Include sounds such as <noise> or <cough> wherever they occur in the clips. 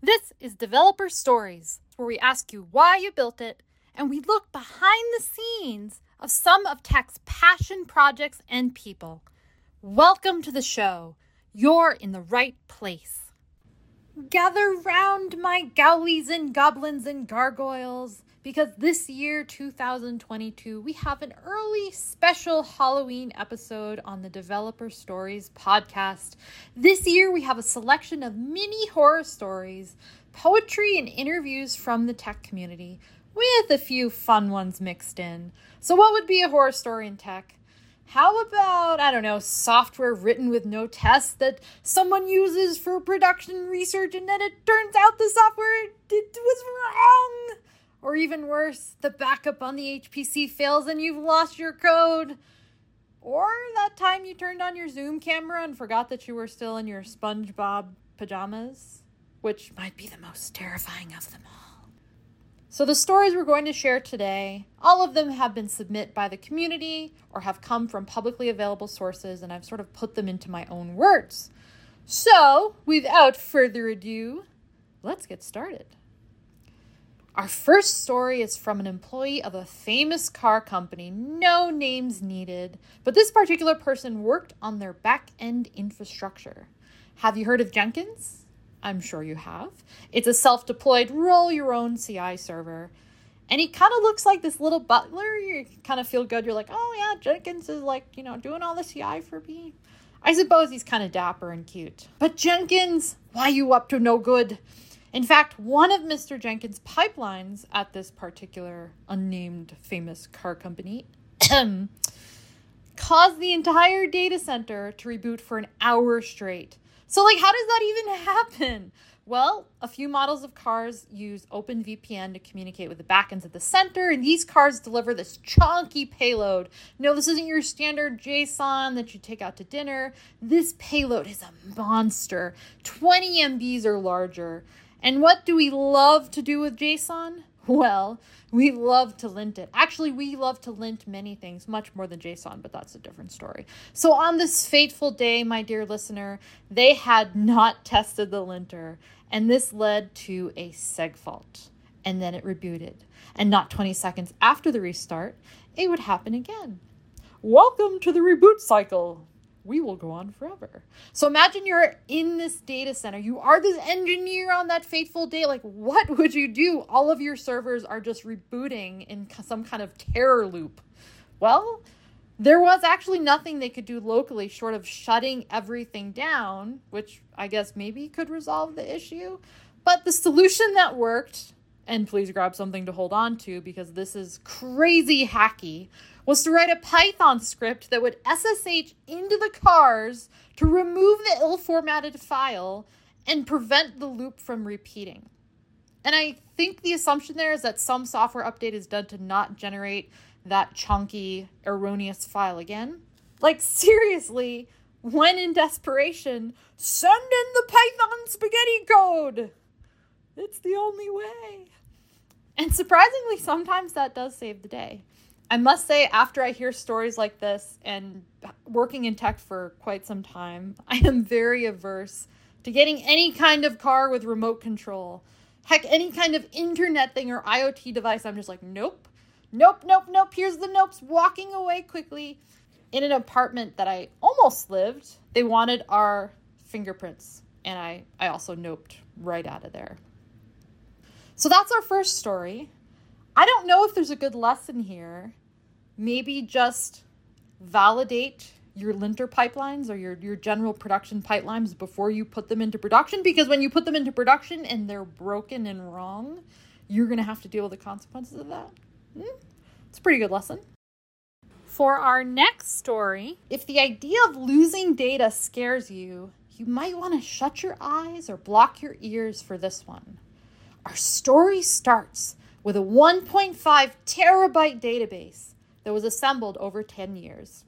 This is Developer Stories, where we ask you why you built it and we look behind the scenes of some of tech's passion projects and people. Welcome to the show. You're in the right place. Gather round, my gowlies and goblins and gargoyles, because this year, 2022, we have an early special Halloween episode on the Developer Stories podcast. This year, we have a selection of mini horror stories, poetry, and interviews from the tech community, with a few fun ones mixed in. So, what would be a horror story in tech? How about, I don't know, software written with no tests that someone uses for production research and then it turns out the software was wrong? Or even worse, the backup on the HPC fails and you've lost your code. Or that time you turned on your Zoom camera and forgot that you were still in your SpongeBob pajamas, which might be the most terrifying of them all. So, the stories we're going to share today, all of them have been submitted by the community or have come from publicly available sources, and I've sort of put them into my own words. So, without further ado, let's get started. Our first story is from an employee of a famous car company, no names needed, but this particular person worked on their back end infrastructure. Have you heard of Jenkins? I'm sure you have. It's a self deployed, roll your own CI server. And he kind of looks like this little butler. You kind of feel good. You're like, oh, yeah, Jenkins is like, you know, doing all the CI for me. I suppose he's kind of dapper and cute. But Jenkins, why you up to no good? In fact, one of Mr. Jenkins' pipelines at this particular unnamed famous car company <clears throat> caused the entire data center to reboot for an hour straight. So, like, how does that even <laughs> happen? Well, a few models of cars use OpenVPN to communicate with the backends at the center, and these cars deliver this chunky payload. No, this isn't your standard JSON that you take out to dinner. This payload is a monster 20 MBs or larger. And what do we love to do with JSON? Well, we love to lint it. Actually, we love to lint many things, much more than JSON, but that's a different story. So, on this fateful day, my dear listener, they had not tested the linter, and this led to a seg fault. And then it rebooted. And not 20 seconds after the restart, it would happen again. Welcome to the reboot cycle we will go on forever. So imagine you're in this data center. You are this engineer on that fateful day. Like, what <laughs> would you do? All of your servers are just rebooting in some kind of terror loop. Well, there was actually nothing they could do locally short of shutting everything down, which I guess maybe could resolve the issue. But the solution that worked, and please grab something to hold on to because this is crazy hacky, was to write a Python script that would SSH into the cars to remove the ill formatted file and prevent the loop from repeating. And I think the assumption there is that some software update is done to not generate that chunky, erroneous file again. Like, seriously, when in desperation, send in the Python spaghetti code! It's the only way. And surprisingly, sometimes that does save the day. I must say, after I hear stories like this and working in tech for quite some time, <laughs> I am very averse to getting any kind of car with remote control. Heck, any kind of internet thing or IoT device, I'm just like, nope, nope, nope, nope. Here's the nopes walking away quickly. In an apartment that I almost lived, they wanted our fingerprints, and I, I also noped right out of there. So that's our first story. I don't know if there's a good lesson here maybe just validate your linter pipelines or your, your general production pipelines before you put them into production because when you put them into production and they're broken and wrong, you're going to have to deal with the consequences of that. Hmm? It's a pretty good lesson. For our next story, if the idea of losing data scares you, you might want to shut your eyes or block your ears for this one. Our story starts with a 1.5 terabyte database that was assembled over 10 years.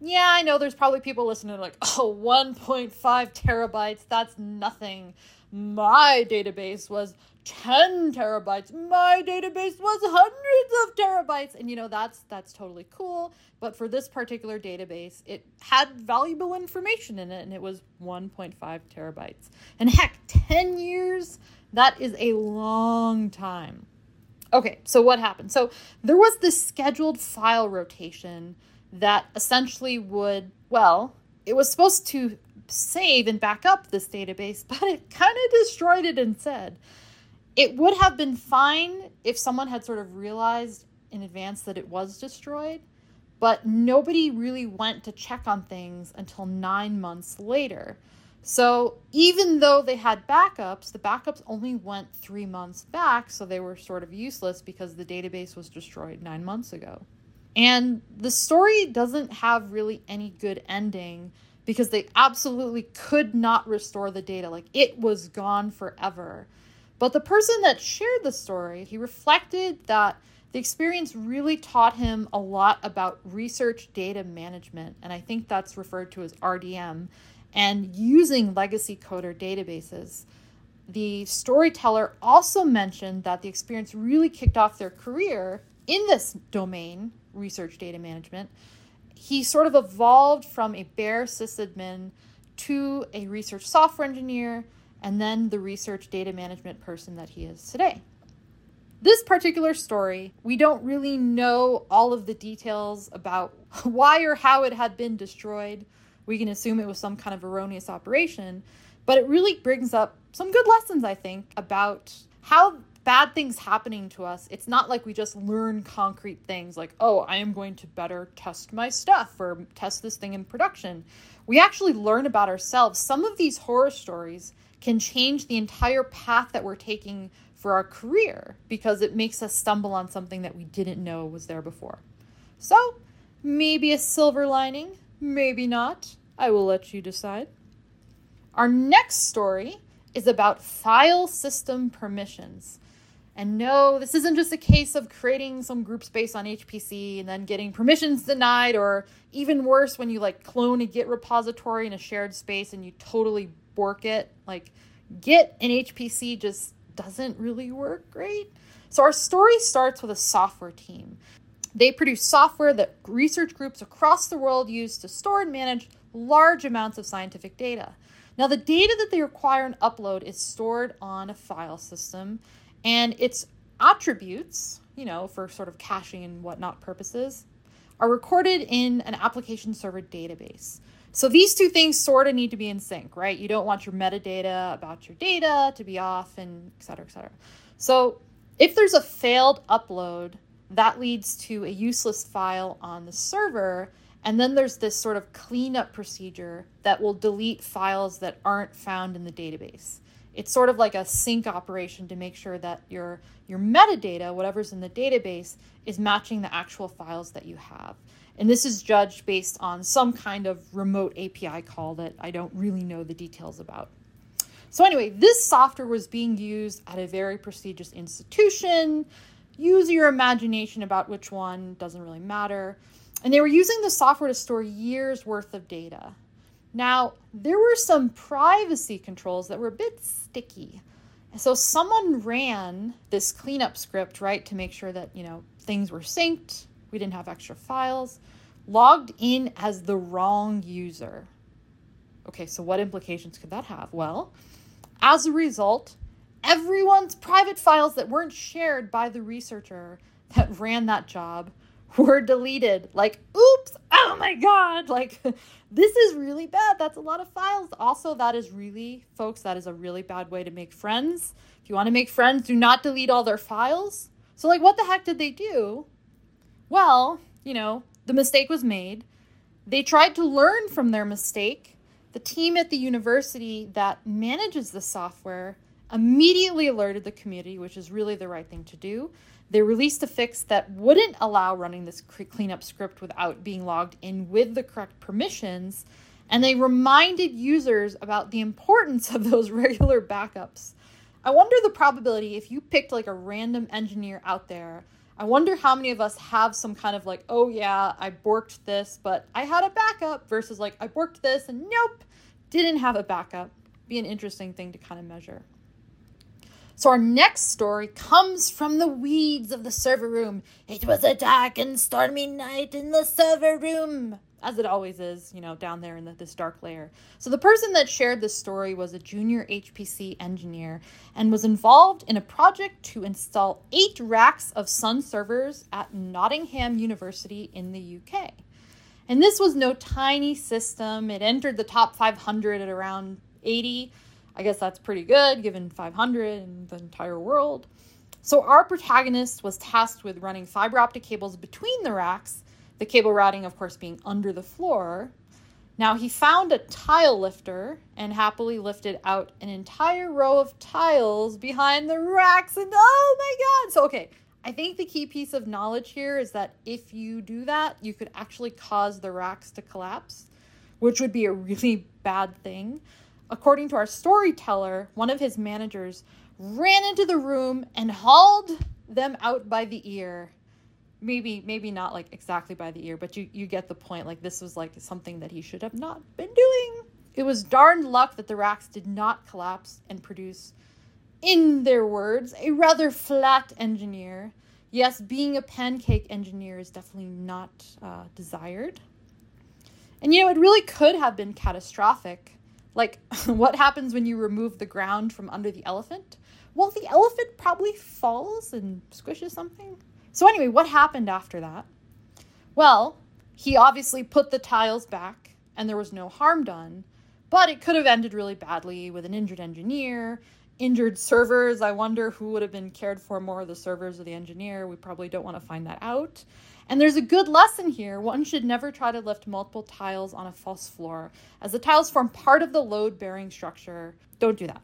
yeah, I know there's probably people listening like, <laughs> oh, 1.5 terabytes, that's nothing. My database was 10 terabytes. My database was hundreds of terabytes. And you know, that's that's totally cool, but for this particular database, it had valuable information in it and it was 1.5 terabytes. And heck, 10 years, that is a long time. Okay, so what happened? So there was this scheduled file rotation that essentially would, well, it was supposed to save and back up this database, <laughs> but it kind of destroyed it instead. It would have been fine if someone had sort of realized in advance that it was destroyed, but nobody really went to check on things until nine months later. So even though they had backups, the backups only went three months back, so they were sort of useless because the database was destroyed nine months ago. And the story doesn't have really any good ending because they absolutely could not restore the data. Like it was gone forever. But the person that shared the story, he reflected that the experience really taught him a lot about research data management. And I think that's referred to as RDM and using legacy coder databases. The storyteller also mentioned that the experience really kicked off their career in this domain, research data management, he sort of evolved from a bare sysadmin to a research software engineer and then the research data management person that he is today. This particular story, we don't really know all of the details about <laughs> why or how it had been destroyed. We can assume it was some kind of erroneous operation, but it really brings up some good lessons, I think, about how bad things happening to us, it's not like we just learn concrete things like, oh, I am going to better test my stuff or test this thing in production. We actually learn about ourselves. Some of these horror stories can change the entire path that we're taking for our career because it makes us stumble on something that we didn't know was there before. So, maybe a silver lining, maybe not. I will let you decide. Our next story is about file system permissions. And no, this isn't just a case of creating some group space on HPC and then getting permissions denied, or even worse, when you like clone a Git repository in a shared space and you totally bork it. Like, Git in HPC just doesn't really work great. So, our story starts with a software team. They produce software that research groups across the world use to store and manage large amounts of scientific data. Now, the data that they require and upload is stored on a file system and its attributes, you know, for sort of caching and whatnot purposes, are recorded in an application server database. So these two things sort of need to be in sync, right? You don't want your metadata about your data to be off and et cetera, et cetera. So if there's a failed upload, that leads to a useless file on the server. And then there's this sort of cleanup procedure that will delete files that aren't found in the database it's sort of like a sync operation to make sure that your your metadata whatever's in the database is matching the actual files that you have. And this is judged based on some kind of remote api call that i don't really know the details about. So anyway this software was being used at a very prestigious institution. Use your imagination about which one doesn't really matter. And they were using the software to store years worth of data now, there were some privacy controls that were a bit sticky. So someone ran this cleanup script, right, to make sure that, you know, things were synced, we didn't have extra files, logged in as the wrong user. Okay, so what implications could that have? Well, as a result, everyone's private files that weren't shared by the researcher that ran that job were deleted. Like, oops, oh my God. Like, <laughs> this is really bad. That's a lot of files. Also, that is really, folks, that is a really bad way to make friends. If you want to make friends, do not delete all their files. So, like, what the heck did they do? Well, you know, the mistake was made. They tried to learn from their mistake. The team at the university that manages the software immediately alerted the community, which is really the right thing to do. They released a fix that wouldn't allow running this cleanup script without being logged in with the correct permissions, and they reminded users about the importance of those <laughs> regular backups. I wonder the probability if you picked like a random engineer out there I wonder how many of us have some kind of like, oh yeah, I borked this, but I had a backup versus like, I borked this and nope, didn't have a backup. Be an interesting thing to kind of measure. So our next story comes from the weeds of the server room. It was a dark and stormy night in the server room as it always is, you know, down there in the, this dark layer. So the person that shared this story was a junior HPC engineer and was involved in a project to install eight racks of Sun servers at Nottingham University in the UK. And this was no tiny system. It entered the top 500 at around 80. I guess that's pretty good given 500 in the entire world. So our protagonist was tasked with running fiber optic cables between the racks the cable routing, of course, being under the floor. Now he found a tile lifter and happily lifted out an entire row of tiles behind the racks. And oh my God! So, okay, I think the key piece of knowledge here is that if you do that, you could actually cause the racks to collapse, which would be a really <laughs> bad thing. According to our storyteller, one of his managers ran into the room and hauled them out by the ear. Maybe maybe not like exactly by the ear but you you get the point. Like this was like something that he should have not been doing. It was darned luck that the racks did not collapse and produce in their words a rather flat engineer. Yes being a pancake engineer is definitely not uh, desired. And you know it really could have been catastrophic like <laughs> what happens when you remove the ground from under the elephant well the elephant probably falls and squishes something so, anyway, what happened after that? Well, he obviously put the tiles back and there was no harm done, but it could have ended really badly with an injured engineer, injured servers. I wonder who would have been cared for more, the servers or the engineer. We probably don't want to find that out. And there's a good lesson here. One should never try to lift multiple tiles on a false floor, as the tiles form part of the load bearing structure. Don't do that.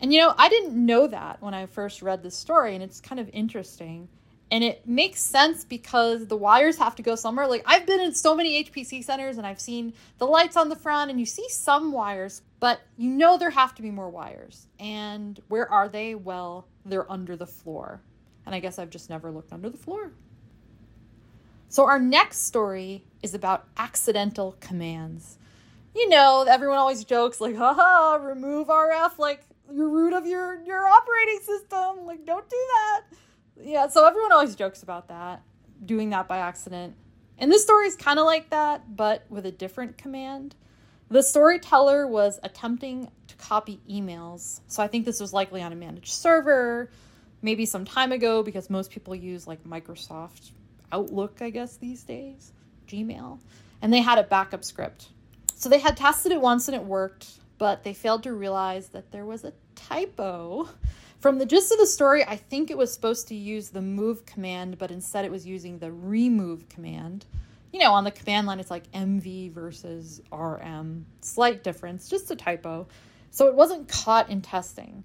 And you know, I didn't know that when I first read this story, and it's kind of interesting and it makes sense because the wires have to go somewhere. Like I've been in so many HPC centers and I've seen the lights on the front and you see some wires, but you know there have to be more wires. And where are they? Well, they're under the floor. And I guess I've just never looked under the floor. So our next story is about accidental commands. You know, everyone always jokes like, haha, remove RF like your root of your your operating system. Like don't do that yeah, so everyone always jokes about that, doing that by accident. And this story is kind of like that, but with a different command. The storyteller was attempting to copy emails. So I think this was likely on a managed server, maybe some time ago, because most people use like Microsoft Outlook, I guess, these days, Gmail. And they had a backup script. So they had tested it once and it worked, but they failed to realize that there was a typo from the gist of the story, I think it was supposed to use the move command, but instead it was using the remove command. You know, on the command line, it's like MV versus RM. Slight difference, just a typo. So it wasn't caught in testing.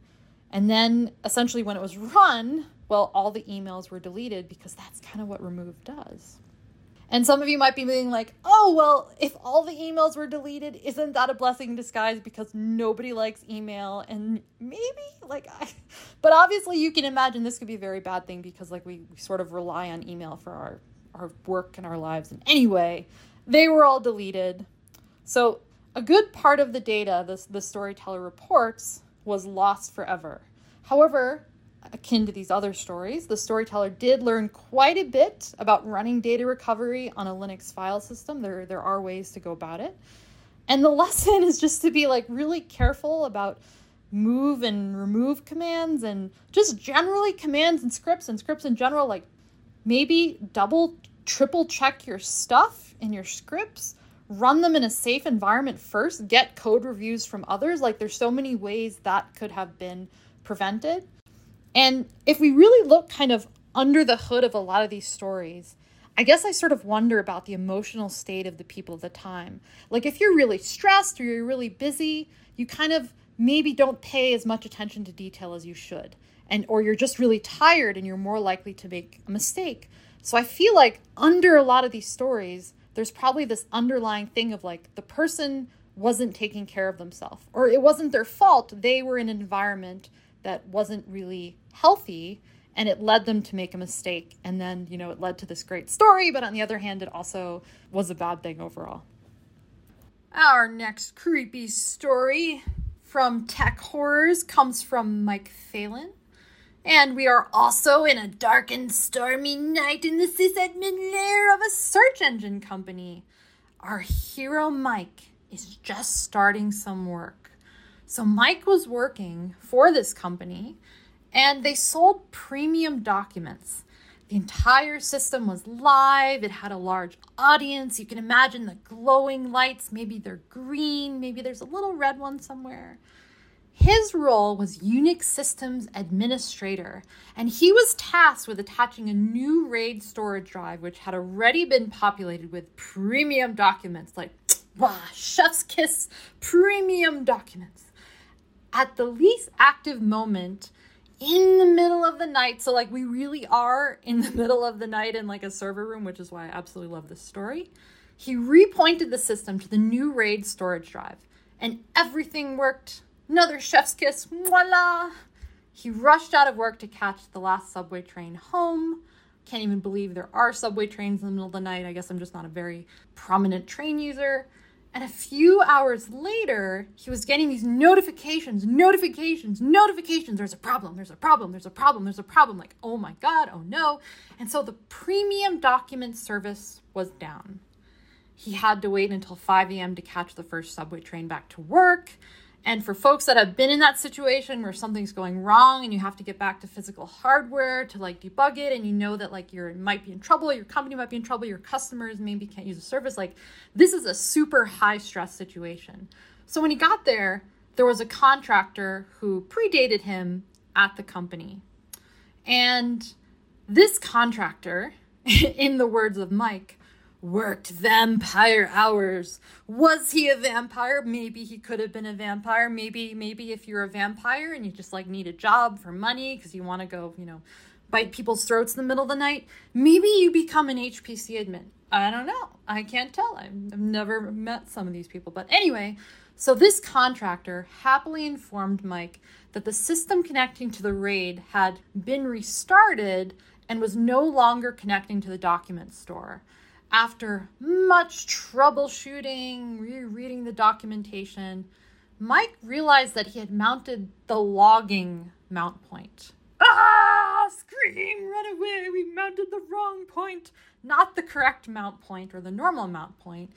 And then essentially, when it was run, well, all the emails were deleted because that's kind of what remove does. And some of you might be being like, oh, well, if all the emails were deleted, isn't that a blessing in disguise because nobody likes email? And maybe, like, <laughs> I, but obviously you can imagine this could be a very bad thing because, like, we, we sort of rely on email for our, our work and our lives. And anyway, they were all deleted. So a good part of the data this the storyteller reports was lost forever. However, akin to these other stories, the storyteller did learn quite a bit about running data recovery on a Linux file system. There, there are ways to go about it. And the <laughs> lesson is just to be like really careful about move and remove commands and just generally commands and scripts and scripts in general. Like maybe double, triple check your stuff in your scripts. Run them in a safe environment first. Get code reviews from others. Like, there's so many ways that could have been prevented. And if we really look kind of under the hood of a lot of these stories, I guess I sort of wonder about the emotional state of the people at the time. Like if you're really stressed or you're really busy, you kind of maybe don't pay as much attention to detail as you should. And or you're just really tired and you're more likely to make a mistake. So I feel like under a lot of these stories, there's probably this underlying thing of like the person wasn't taking care of themselves or it wasn't their fault. They were in an environment that wasn't really healthy and it led them to make a mistake. And then, you know, it led to this great story, but on the other hand, it also was a bad thing overall. Our next creepy story from Tech Horrors comes from Mike Phelan. And we are also in a dark and stormy night in the sysadmin lair of a search engine company. Our hero Mike is just starting some work. So, Mike was working for this company and they sold premium documents. The entire system was live, it had a large audience. You can imagine the glowing lights. Maybe they're green, maybe there's a little red one somewhere. His role was Unix Systems Administrator, and he was tasked with attaching a new RAID storage drive, which had already been populated with premium documents like, <tsk> wow, chef's kiss, premium documents. At the least active moment, in the middle of the night. So, like, we really are in the <laughs> middle of the night in like a server room, which is why I absolutely love this story. He repointed the system to the new RAID storage drive, and everything worked. Another chef's kiss, voila! He rushed out of work to catch the last subway train home. Can't even believe there are subway trains in the middle of the night. I guess I'm just not a very prominent train user. And a few hours later, he was getting these notifications, notifications, notifications. There's a problem, there's a problem, there's a problem, there's a problem. Like, oh my God, oh no. And so the premium document service was down. He had to wait until 5 a.m. to catch the first subway train back to work. And for folks that have been in that situation where something's going wrong and you have to get back to physical hardware to like debug it and you know that like you might be in trouble, your company might be in trouble, your customers maybe can't use a service, like this is a super high stress situation. So when he got there, there was a contractor who predated him at the company. And this contractor, <laughs> in the words of Mike, worked vampire hours. Was he a vampire? Maybe he could have been a vampire. Maybe maybe if you're a vampire and you just like need a job for money because you want to go, you know, bite people's throats in the middle of the night, maybe you become an HPC admin. I don't know. I can't tell. I've never met some of these people. But anyway, so this contractor happily informed Mike that the system connecting to the raid had been restarted and was no longer connecting to the document store. After much troubleshooting, rereading the documentation, Mike realized that he had mounted the logging mount point. Ah! Scream, run away! We mounted the wrong point, not the correct mount point or the normal mount point.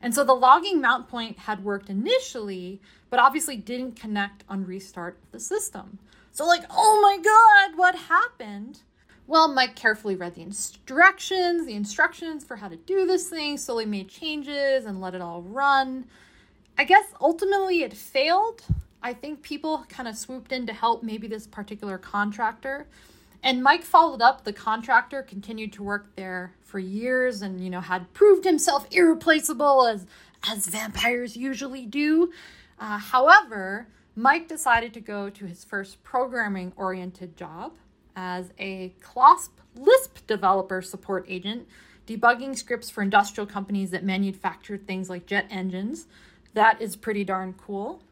And so the logging mount point had worked initially, but obviously didn't connect on restart of the system. So, like, oh my god, what happened? Well, Mike carefully read the instructions, the instructions for how to do this thing, slowly made changes and let it all run. I guess ultimately it failed. I think people kind of swooped in to help maybe this particular contractor. And Mike followed up. The contractor continued to work there for years and, you know, had proved himself irreplaceable as as vampires usually do. Uh, however, Mike decided to go to his first programming oriented job as a CLOSP Lisp developer support agent, debugging scripts for industrial companies that manufacture things like jet engines. That is pretty darn cool.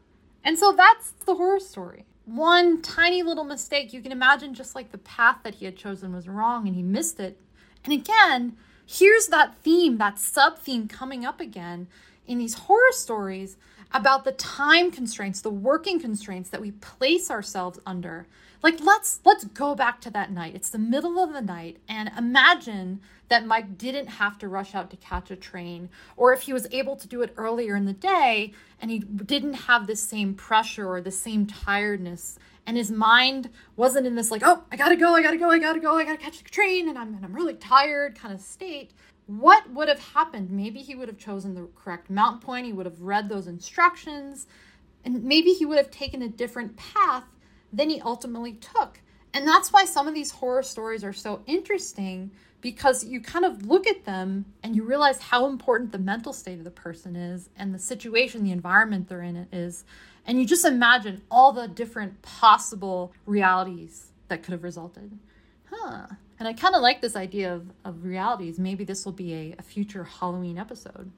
And so that's the horror story. One tiny little mistake, you can imagine just like the path that he had chosen was wrong and he missed it. And again, here's that theme, that sub theme coming up again in these horror stories about the time constraints, the working constraints that we place ourselves under. Like let's let's go back to that night. It's the middle of the night and imagine that mike didn't have to rush out to catch a train or if he was able to do it earlier in the day and he didn't have the same pressure or the same tiredness and his mind wasn't in this like oh i gotta go i gotta go i gotta go i gotta catch the train and i'm, and I'm really tired kind of state what would have happened maybe he would have chosen the correct mount point he would have read those instructions and maybe he would have taken a different path than he ultimately took. And that's why some of these horror stories are so interesting because you kind of look at them and you realize how important the mental state of the person is and the situation, the environment they're in is. And you just imagine all the different possible realities that could have resulted. Huh. And I kind of like this idea of, of realities. Maybe this will be a, a future Halloween episode.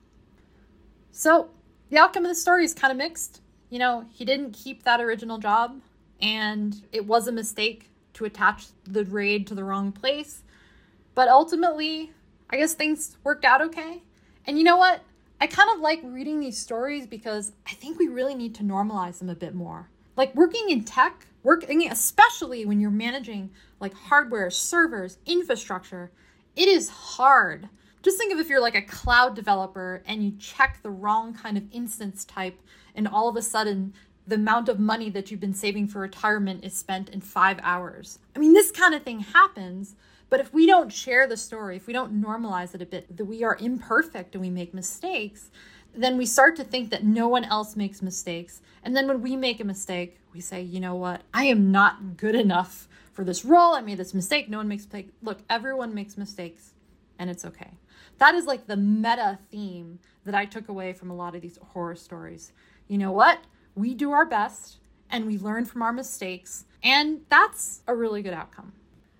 So, the outcome of the story is kind of mixed. You know, he didn't keep that original job and it was a mistake to attach the raid to the wrong place. But ultimately, I guess things worked out okay. And you know what? I kind of like reading these stories because I think we really need to normalize them a bit more. Like working in tech, working especially when you're managing like hardware, servers, infrastructure, it is hard. Just think of if you're like a cloud developer and you check the wrong kind of instance type and all of a sudden the amount of money that you've been saving for retirement is spent in 5 hours. I mean, this kind of thing happens, but if we don't share the story, if we don't normalize it a bit, that we are imperfect and we make mistakes, then we start to think that no one else makes mistakes. And then when we make a mistake, we say, you know what? I am not good enough for this role. I made this mistake. No one makes mistake. Look, everyone makes mistakes and it's okay. That is like the meta theme that I took away from a lot of these horror stories. You know what? We do our best and we learn from our mistakes, and that's a really good outcome.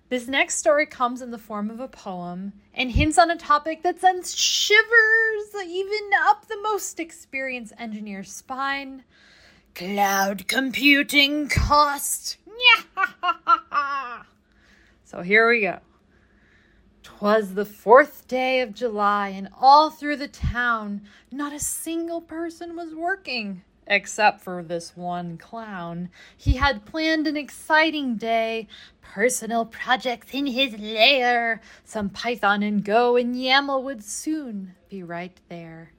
This next story comes in the form of a poem and hints on a topic that sends shivers even up the most experienced engineer's spine cloud computing cost. <laughs> so here we go. Twas the fourth day of July, and all through the town, not a single person was working except for this one clown. He had planned an exciting day, personal projects in his lair. Some Python and Go and YAML would soon be right there.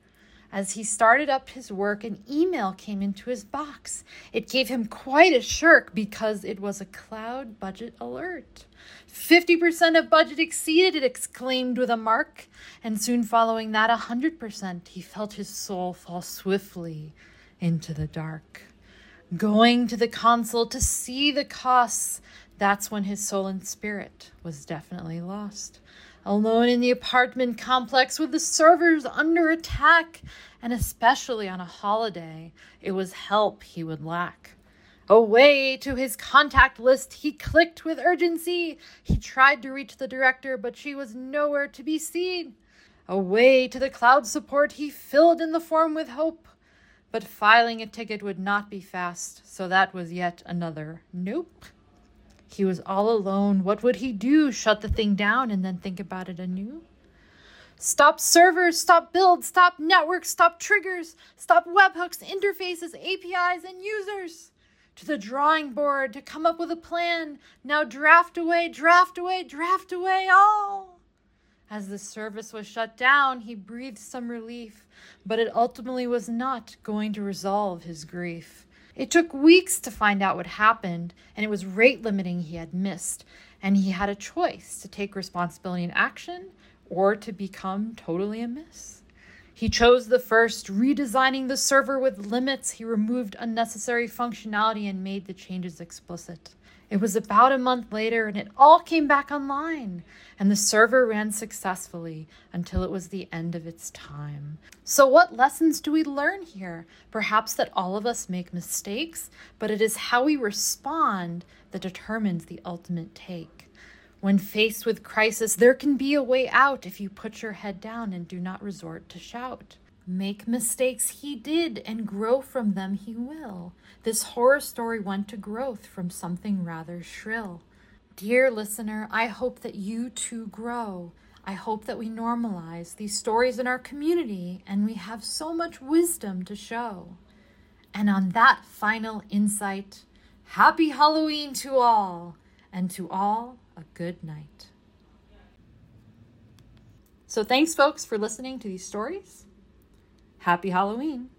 As he started up his work, an email came into his box. It gave him quite a shirk because it was a cloud budget alert. 50% of budget exceeded, it exclaimed with a mark. And soon following that, a 100%, he felt his soul fall swiftly into the dark. Going to the console to see the costs, that's when his soul and spirit was definitely lost. Alone in the apartment complex with the servers under attack, and especially on a holiday, it was help he would lack. Away to his contact list he clicked with urgency. He tried to reach the director, but she was nowhere to be seen. Away to the cloud support he filled in the form with hope. But filing a ticket would not be fast, so that was yet another nope. He was all alone. What would he do? Shut the thing down and then think about it anew? Stop servers, stop builds, stop networks, stop triggers, stop webhooks, interfaces, APIs, and users. To the drawing board to come up with a plan. Now draft away, draft away, draft away all. As the service was shut down, he breathed some relief, but it ultimately was not going to resolve his grief. It took weeks to find out what happened, and it was rate limiting he had missed, and he had a choice to take responsibility and action or to become totally amiss. He chose the first, redesigning the server with limits. He removed unnecessary functionality and made the changes explicit. It was about a month later and it all came back online, and the server ran successfully until it was the end of its time. So, what lessons do we learn here? Perhaps that all of us make mistakes, but it is how we respond that determines the ultimate take. When faced with crisis, there can be a way out if you put your head down and do not resort to shout. Make mistakes he did and grow from them he will. This horror story went to growth from something rather shrill. Dear listener, I hope that you too grow. I hope that we normalize these stories in our community and we have so much wisdom to show. And on that final insight, happy Halloween to all, and to all a good night. So, thanks, folks, for listening to these stories. Happy Halloween.